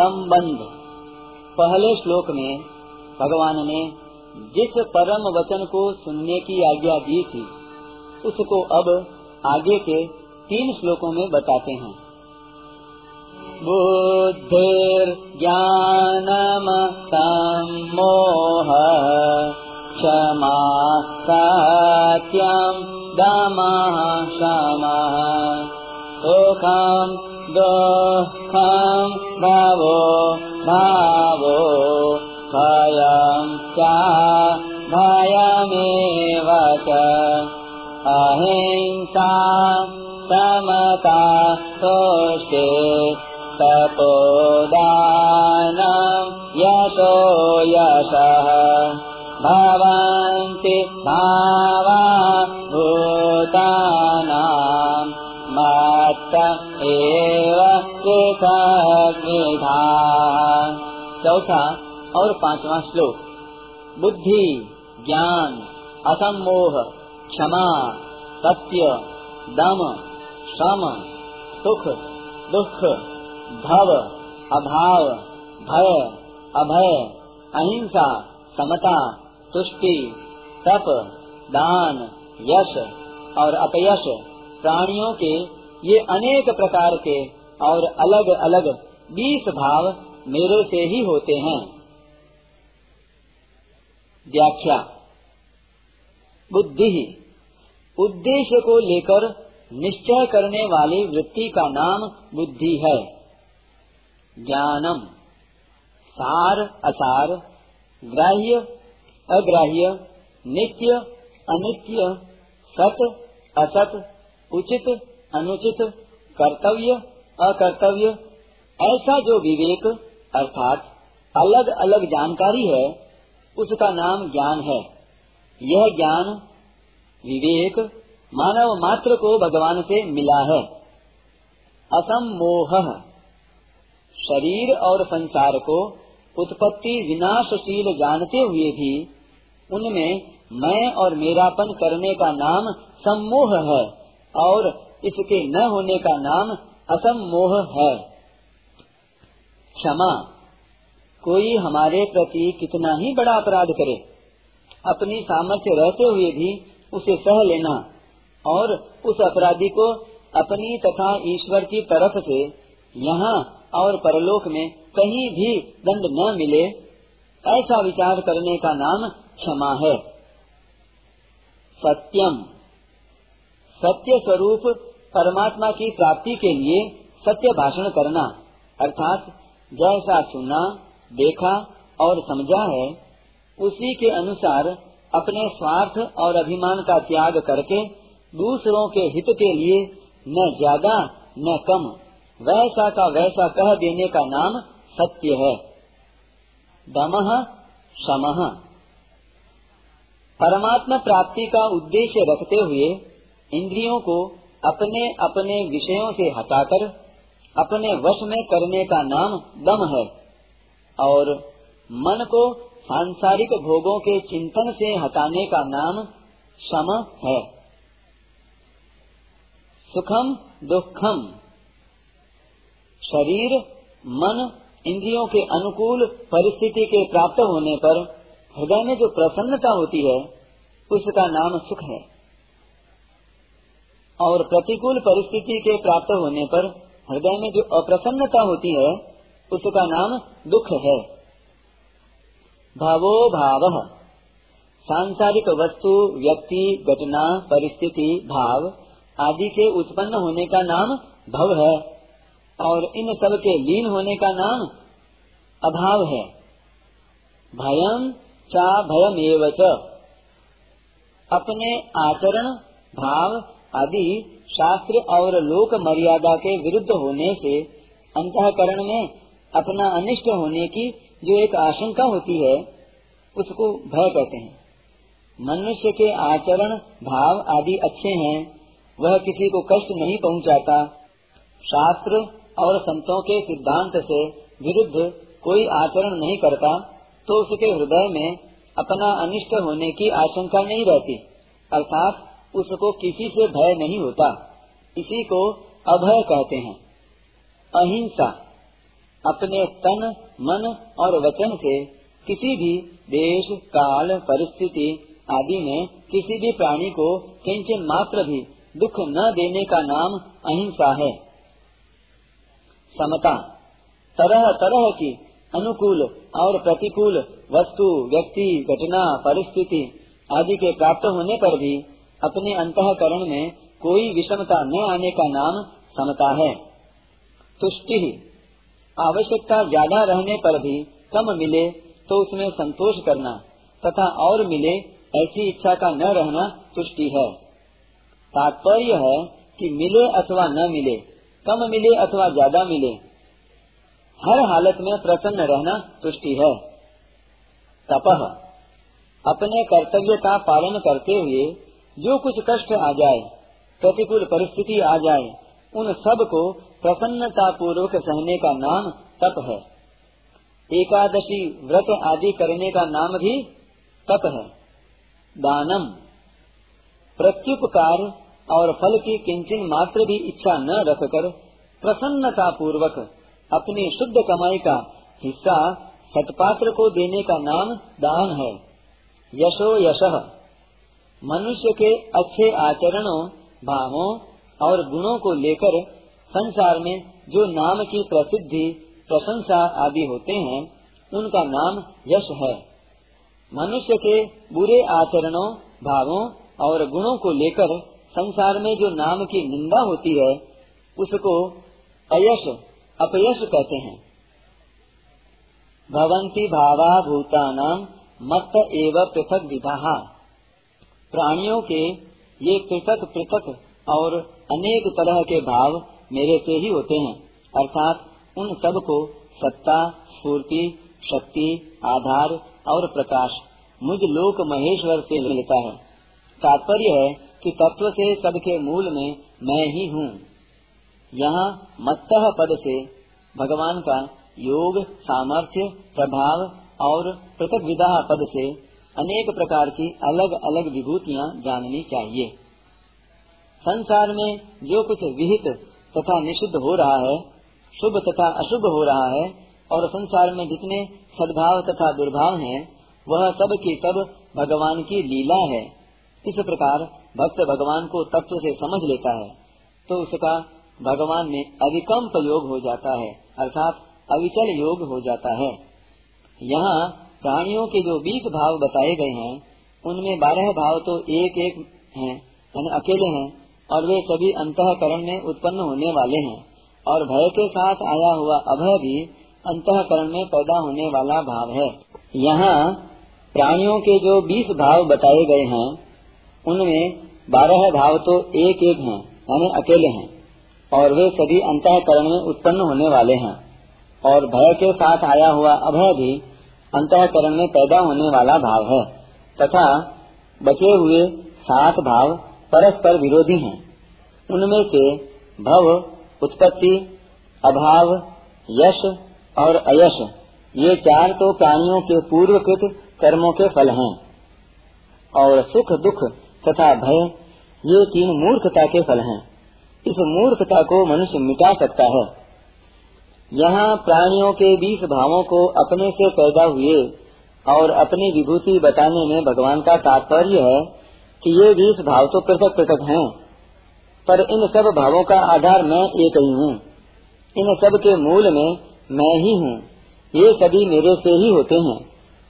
संबंध। पहले श्लोक में भगवान ने जिस परम वचन को सुनने की आज्ञा दी थी, उसको अब आगे के तीन श्लोकों में बताते हैं। बुद्धिर्ज्ञानमसम्मोह क्षमा सत्यं दमः शमः। दुःखं भवो भावो भयं च भयमेव च। अहिंसा समता तुष्टे तपोदानं यशो यशः भवन्ति भावा भूतानां मत्त एव कृतज्ञाः चौथा और पांचवा श्लोक। बुद्धि, ज्ञान असमोह क्षमा, सत्य, दम, श्रम, सुख, दुख, भव, अभाव, भय, अभय, अहिंसा, समता, तुष्टि, तप, दान, यश और अपयश। प्राणियों के ये अनेक प्रकार के और अलग अलग बीस भाव मेरे से ही होते हैं। व्याख्या। बुद्धि। उद्देश्य को लेकर निश्चय करने वाली वृत्ति का नाम बुद्धि है। ज्ञानम। सार, असार, ग्राह्य, अग्राह्य, नित्य, अनित्य, सत, असत, उचित, अनुचित, कर्तव्य अकर्तव्य। ऐसा जो विवेक, अर्थात अलग अलग जानकारी है, उसका नाम ज्ञान है। यह ज्ञान विवेक, मानव मात्र को भगवान से मिला है। असमोह शरीर और संसार को उत्पत्ति विनाशशील जानते हुए भी उनमें मैं और मेरापन करने का नाम सम्मोह है और इसके न होने का नाम असमोह है। क्षमा, कोई हमारे प्रति कितना ही बड़ा अपराध करे। अपनी सामर्थ्य रहते हुए भी उसे सह लेना और उस अपराधी को अपनी तथा ईश्वर की तरफ़ से यहाँ और परलोक में कहीं भी दंड न मिले, ऐसा विचार करने का नाम क्षमा है। सत्यम, सत्य स्वरूप परमात्मा की प्राप्ति के लिए सत्य भाषण करना, अर्थात जैसा सुना, देखा और समझा है, उसी के अनुसार अपने स्वार्थ और अभिमान का त्याग करके दूसरों के हित के लिए न ज़्यादा न कम, वैसा का वैसा कह देने का नाम सत्य है। दमह समह परमात्मा प्राप्ति का उद्देश्य रखते हुए इंद्रियों को अपने अपने विषयों से हटाकर, अपने वश में करने का नाम दम है और मन को सांसारिक भोगों के चिंतन से हटाने का नाम सम है। सुखम, दुखम। शरीर, मन इंद्रियों के अनुकूल परिस्थिति के प्राप्त होने पर हृदय में जो प्रसन्नता होती है, उसका नाम सुख है। और प्रतिकूल परिस्थिति के प्राप्त होने पर हृदय में जो अप्रसन्नता होती है, उसका नाम दुख है। भावो भाव। सांसारिक वस्तु, व्यक्ति, घटना, परिस्थिति, भाव आदि के उत्पन्न होने का नाम भव है और इन सब के लीन होने का नाम अभाव है। भयम चा भयम एवच अपने आचरण, भाव आदि शास्त्र और लोक मर्यादा के विरुद्ध होने से अंतकरण में अपना अनिष्ट होने की जो एक आशंका होती है, उसको भय कहते हैं। मनुष्य के आचरण, भाव आदि अच्छे हैं, वह किसी को कष्ट नहीं पहुंचाता। शास्त्र और संतों के सिद्धांत से विरुद्ध कोई आचरण नहीं करता तो उसके हृदय में अपना अनिष्ट होने की आशंका नहीं रहती। अर्थात उसको किसी से भय नहीं होता। इसी को अभय कहते हैं। अहिंसा, अपने तन, मन और वचन से किसी भी देश, काल, परिस्थिति आदि में किसी भी प्राणी को किंचन मात्र भी दुख न देने का नाम अहिंसा है। समता, तरह तरह की अनुकूल और प्रतिकूल वस्तु, व्यक्ति, घटना, परिस्थिति आदि के प्राप्त होने पर भी अपने अंतकरण में कोई विषमता न आने का नाम समता है। तुष्टि आवश्यकता ज़्यादा रहने पर भी कम मिले तो उसमें संतोष करना तथा और मिले ऐसी इच्छा का न रहना तुष्टि है। तात्पर्य है कि मिले अथवा न मिले, कम मिले अथवा ज़्यादा मिले, हर हालत में प्रसन्न रहना तुष्टि है। तपह अपने कर्तव्य का पालन करते हुए जो कुछ कष्ट आ जाए, प्रतिकूल परिस्थिति आ जाए, उन सबको प्रसन्नता पूर्वक सहने का नाम तप है। एकादशी व्रत आदि करने का नाम भी तप है। दानम। प्रत्युपकार और फल की किंचन मात्र भी इच्छा न रखकर प्रसन्नता पूर्वक अपनी शुद्ध कमाई का हिस्सा सतपात्र को देने का नाम दान है। यशो यश। मनुष्य के अच्छे आचरणों, भावों और गुणों को लेकर संसार में जो नाम की प्रसिद्धि, प्रशंसा आदि होते हैं, उनका नाम यश है। मनुष्य के बुरे आचरणों, भावों और गुणों को लेकर संसार में जो नाम की निंदा होती है, उसको अयश, अपयश कहते हैं। भवंती भावा भूतानाम मत एव पृथक विधा प्राणियों के ये पृथक पृथक और अनेक तरह के भाव मेरे से ही होते हैं। अर्थात उन सबको सत्ता, स्फूर्ति, शक्ति, आधार और प्रकाश मुझ लोक महेश्वर से मिलता है। तात्पर्य है कि तत्व से सबके मूल में मैं ही हूँ। यहाँ मत्त पद से भगवान का योग, सामर्थ्य, प्रभाव और पृथक विदा पद से अनेक प्रकार की अलग अलग विभूतियाँ जाननी चाहिए। संसार में जो कुछ विहित तथा निषिद्ध हो रहा है, शुभ तथा अशुभ हो रहा है, और संसार में जितने सद्भाव तथा दुर्भाव हैं, वह सब की सब भगवान की लीला है। इस प्रकार भक्त भगवान को तत्व से समझ लेता है तो उसका भगवान में अविकम्प योग हो जाता है, अर्थात अविचल योग हो जाता है। यहाँ प्राणियों के जो बीस भाव बताए गए हैं, उनमें बारह भाव तो एक एक हैं, यानी अकेले हैं, और वे सभी अंतकरण में उत्पन्न होने वाले हैं, और भय के साथ आया हुआ अभय भी अंतकरण में पैदा होने वाला भाव है। यहाँ प्राणियों के जो बीस भाव बताए गए हैं, उनमें बारह भाव तो एक एक हैं, यानी अकेले हैं, और वे सभी अंतकरण में उत्पन्न होने वाले हैं, और भय के साथ आया हुआ अभय भी अंतकरण में पैदा होने वाला भाव है, तथा बचे हुए सात भाव परस्पर विरोधी हैं। उनमें से भव, उत्पत्ति, अभाव, यश और अयश, ये चार तो प्राणियों के पूर्वकृत कर्मों के फल हैं। और सुख, दुख तथा भय, ये तीन मूर्खता के फल हैं। इस मूर्खता को मनुष्य मिटा सकता है। यहाँ प्राणियों के बीस भावों को अपने से पैदा हुए और अपनी विभूति बताने में भगवान का तात्पर्य है कि ये बीस भाव तो पृथक पृथक हैं, पर इन सब भावों का आधार मैं एक ही हूँ। इन सब के मूल में मैं ही हूँ। ये सभी मेरे से ही होते हैं,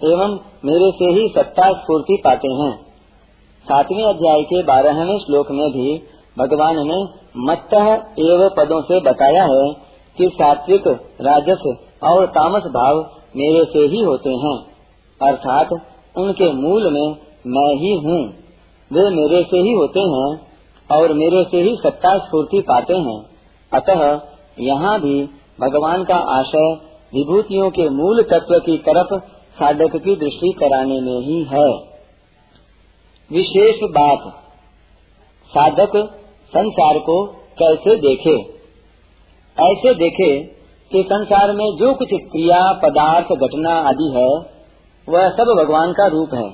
एवं मेरे से ही सत्ता स्फूर्ति पाते हैं। सातवें अध्याय के बारहवें श्लोक में भी भगवान ने मत एवं पदों से बताया है कि सात्विक राजस और तामस भाव मेरे से ही होते हैं। अर्थात उनके मूल में मैं ही हूँ। वे मेरे से ही होते हैं और मेरे से ही सत्ता स्फूर्ति पाते हैं। अतः यहाँ भी भगवान का आशय विभूतियों के मूल तत्व की तरफ़ साधक की दृष्टि कराने में ही है। विशेष बात, साधक संसार को कैसे देखे? ऐसे देखे कि संसार में जो कुछ क्रिया, पदार्थ, घटना आदि है, वह सब भगवान का रूप है।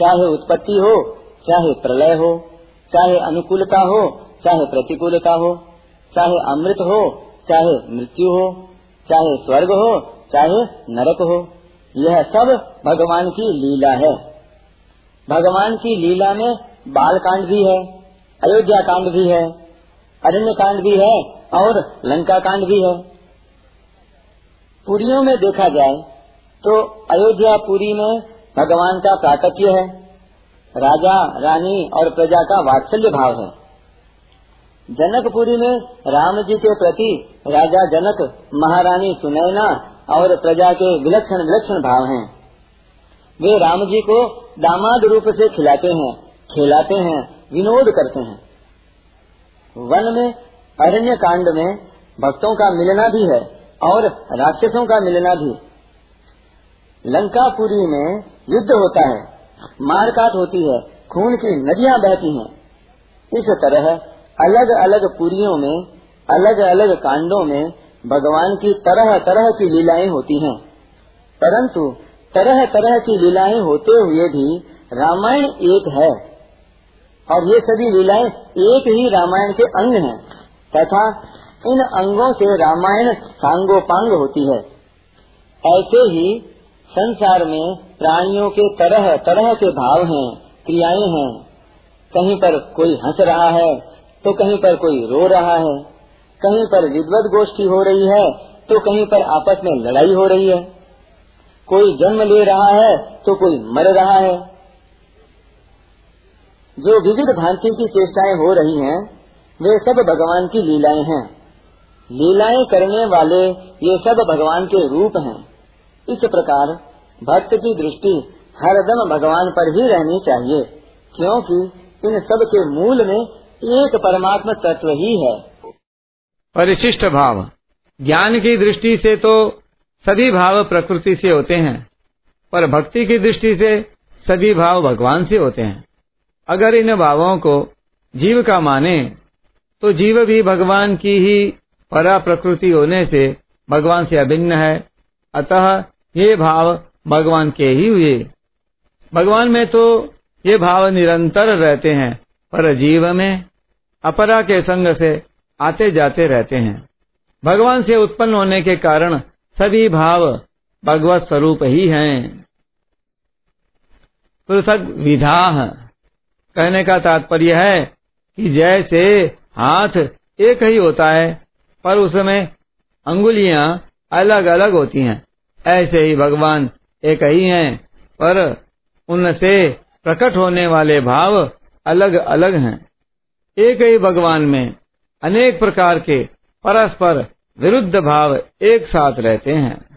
चाहे उत्पत्ति हो, चाहे प्रलय हो, चाहे अनुकूलता हो, चाहे प्रतिकूलता हो, चाहे अमृत हो, चाहे मृत्यु हो, चाहे स्वर्ग हो, चाहे नरक हो, यह सब भगवान की लीला है। भगवान की लीला में बाल कांड भी है, अयोध्या कांड भी है अरण्य कांड भी है और लंका कांड भी है। पुरियों में देखा जाए तो अयोध्या पुरी में भगवान का प्राकट्य है। राजा, रानी और प्रजा का वात्सल्य भाव है। जनकपुरी में राम जी के प्रति राजा जनक, महारानी सुनैना और प्रजा के विलक्षण विलक्षण भाव हैं। वे राम जी को दामाद रूप से खिलाते हैं खिलाते हैं, विनोद करते हैं। वन में अरण्य कांड में भक्तों का मिलना भी है और राक्षसों का मिलना भी। लंकापुरी में युद्ध होता है, मारकाट होती है, खून की नदियाँ बहती हैं। इस तरह अलग अलग पुरियों में अलग अलग कांडों में भगवान की तरह तरह की लीलाएँ होती हैं। परंतु तरह तरह की लीलाएँ होते हुए भी रामायण एक है। और ये सभी लीलाएँ एक ही रामायण के अंग हैं, तथा इन अंगों से रामायण सांगोपांग होती है। ऐसे ही संसार में प्राणियों के तरह तरह के भाव हैं, क्रियाएँ हैं। कहीं पर कोई हंस रहा है तो कहीं पर कोई रो रहा है। कहीं पर विद्वत गोष्ठी हो रही है तो कहीं पर आपस में लड़ाई हो रही है। कोई जन्म ले रहा है तो कोई मर रहा है। जो विविध भांति की चेष्टाएँ हो रही हैं, वे सब भगवान की लीलाएँ हैं। लीलाएँ करने वाले ये सब भगवान के रूप हैं। इस प्रकार भक्त की दृष्टि हरदम भगवान पर ही रहनी चाहिए क्योंकि इन सब के मूल में एक परमात्मा तत्व ही है। परिशिष्ट भाव। ज्ञान की दृष्टि से तो सभी भाव प्रकृति से होते हैं पर भक्ति की दृष्टि से सभी भाव भगवान से होते हैं। अगर इन भावों को जीव का माने तो जीव भी भगवान की ही परा प्रकृति होने से भगवान से अभिन्न है। अतः ये भाव भगवान के ही हुए। भगवान में तो ये भाव निरंतर रहते हैं, पर जीव में अपरा के संग से आते जाते रहते हैं। भगवान से उत्पन्न होने के कारण सभी भाव भगवत स्वरूप ही हैं। पृथक विधा। कहने का तात्पर्य है कि जैसे हाथ एक ही होता है, पर उसमें अंगुलियाँ अलग अलग होती हैं। ऐसे ही भगवान एक ही हैं, पर उनसे प्रकट होने वाले भाव अलग अलग हैं। एक ही भगवान में अनेक प्रकार के परस्पर विरुद्ध भाव एक साथ रहते हैं।